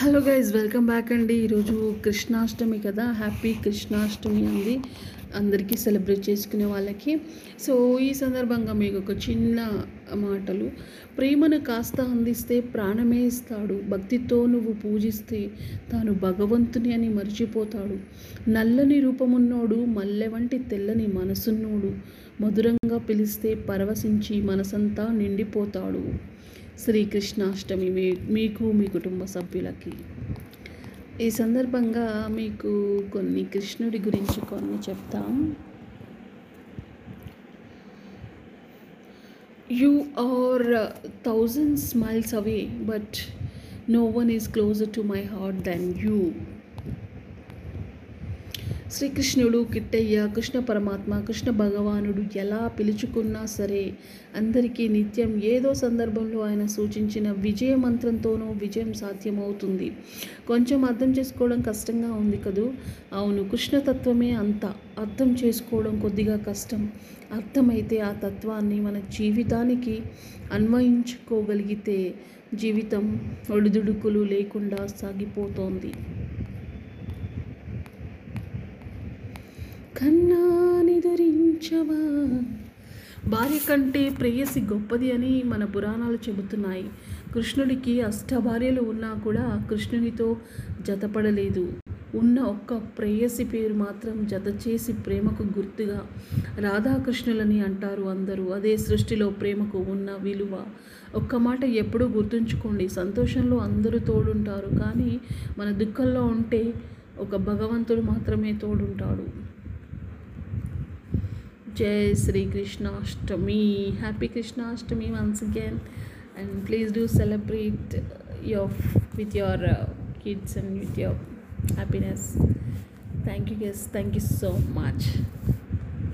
Hello guys welcome back అండి. ఈరోజు కృష్ణాష్టమి కదా. హ్యాపీ కృష్ణాష్టమి అంది అందరికీ సెలబ్రేట్ చేసుకునే వాళ్ళకి. సో ఈ సందర్భంగా మీకు ఒక చిన్న మాటలు. ప్రేమను కాస్త అందిస్తే ప్రాణమే ఇస్తాడు. భక్తితో నువ్వు పూజిస్తే తాను భగవంతుని అని మర్చిపోతాడు. నల్లని రూపమున్నోడు మల్లె వంటి తెల్లని మనసున్నోడు. మధురంగా పిలిస్తే పరవశించి మనసంతా నిండిపోతాడు. శ్రీకృష్ణాష్టమి మీ మీకు మీ కుటుంబ సభ్యులకి ఈ సందర్భంగా మీకు కొన్ని కృష్ణుడి గురించి కొన్ని చెప్తాం you are thousand smiles away but no one is closer to my heart than you శ్రీకృష్ణుడు కిట్టయ్య కృష్ణ పరమాత్మ కృష్ణ భగవానుడు ఎలా పిలుచుకున్నా సరే అందరికీ నిత్యం ఏదో సందర్భంలో ఆయన సూచించిన విజయ మంత్రంతోనూ విజయం సాధ్యమవుతుంది. కొంచెం అర్థం చేసుకోవడం కష్టంగా ఉంది కదూ? అవును కృష్ణతత్వమే అంత. అర్థం చేసుకోవడం కొద్దిగా కష్టం. అర్థమైతే ఆ తత్వాన్ని మన జీవితానికి అన్వయించుకోగలిగితే జీవితం ఒడిదుడుకులు లేకుండా సాగిపోతోంది. కన్నా నిదురించవా? భార్య కంటే ప్రేయసి గొప్పది అని మన పురాణాలు చెబుతున్నాయి. కృష్ణుడికి అష్టభార్యలు ఉన్నా కూడా కృష్ణునితో జతపడలేదు. ఉన్న ఒక్క ప్రేయసి పేరు మాత్రం జత చేసి ప్రేమకు గుర్తుగా రాధాకృష్ణులని అంటారు అందరూ. అదే సృష్టిలో ప్రేమకు ఉన్న విలువ. ఒక్క మాట ఎప్పుడూ గుర్తుంచుకోండి. సంతోషంలో అందరూ తోడుంటారు. కానీ మన దుఃఖంలో ఉంటే ఒక భగవంతుడు మాత్రమే తోడుంటాడు. Jai Sri Krishna Krishnashtami. Happy Krishna Krishnashtami once again. And please do celebrate uh, your with your uh, kids and with your happiness. Thank you guys. Thank you so much.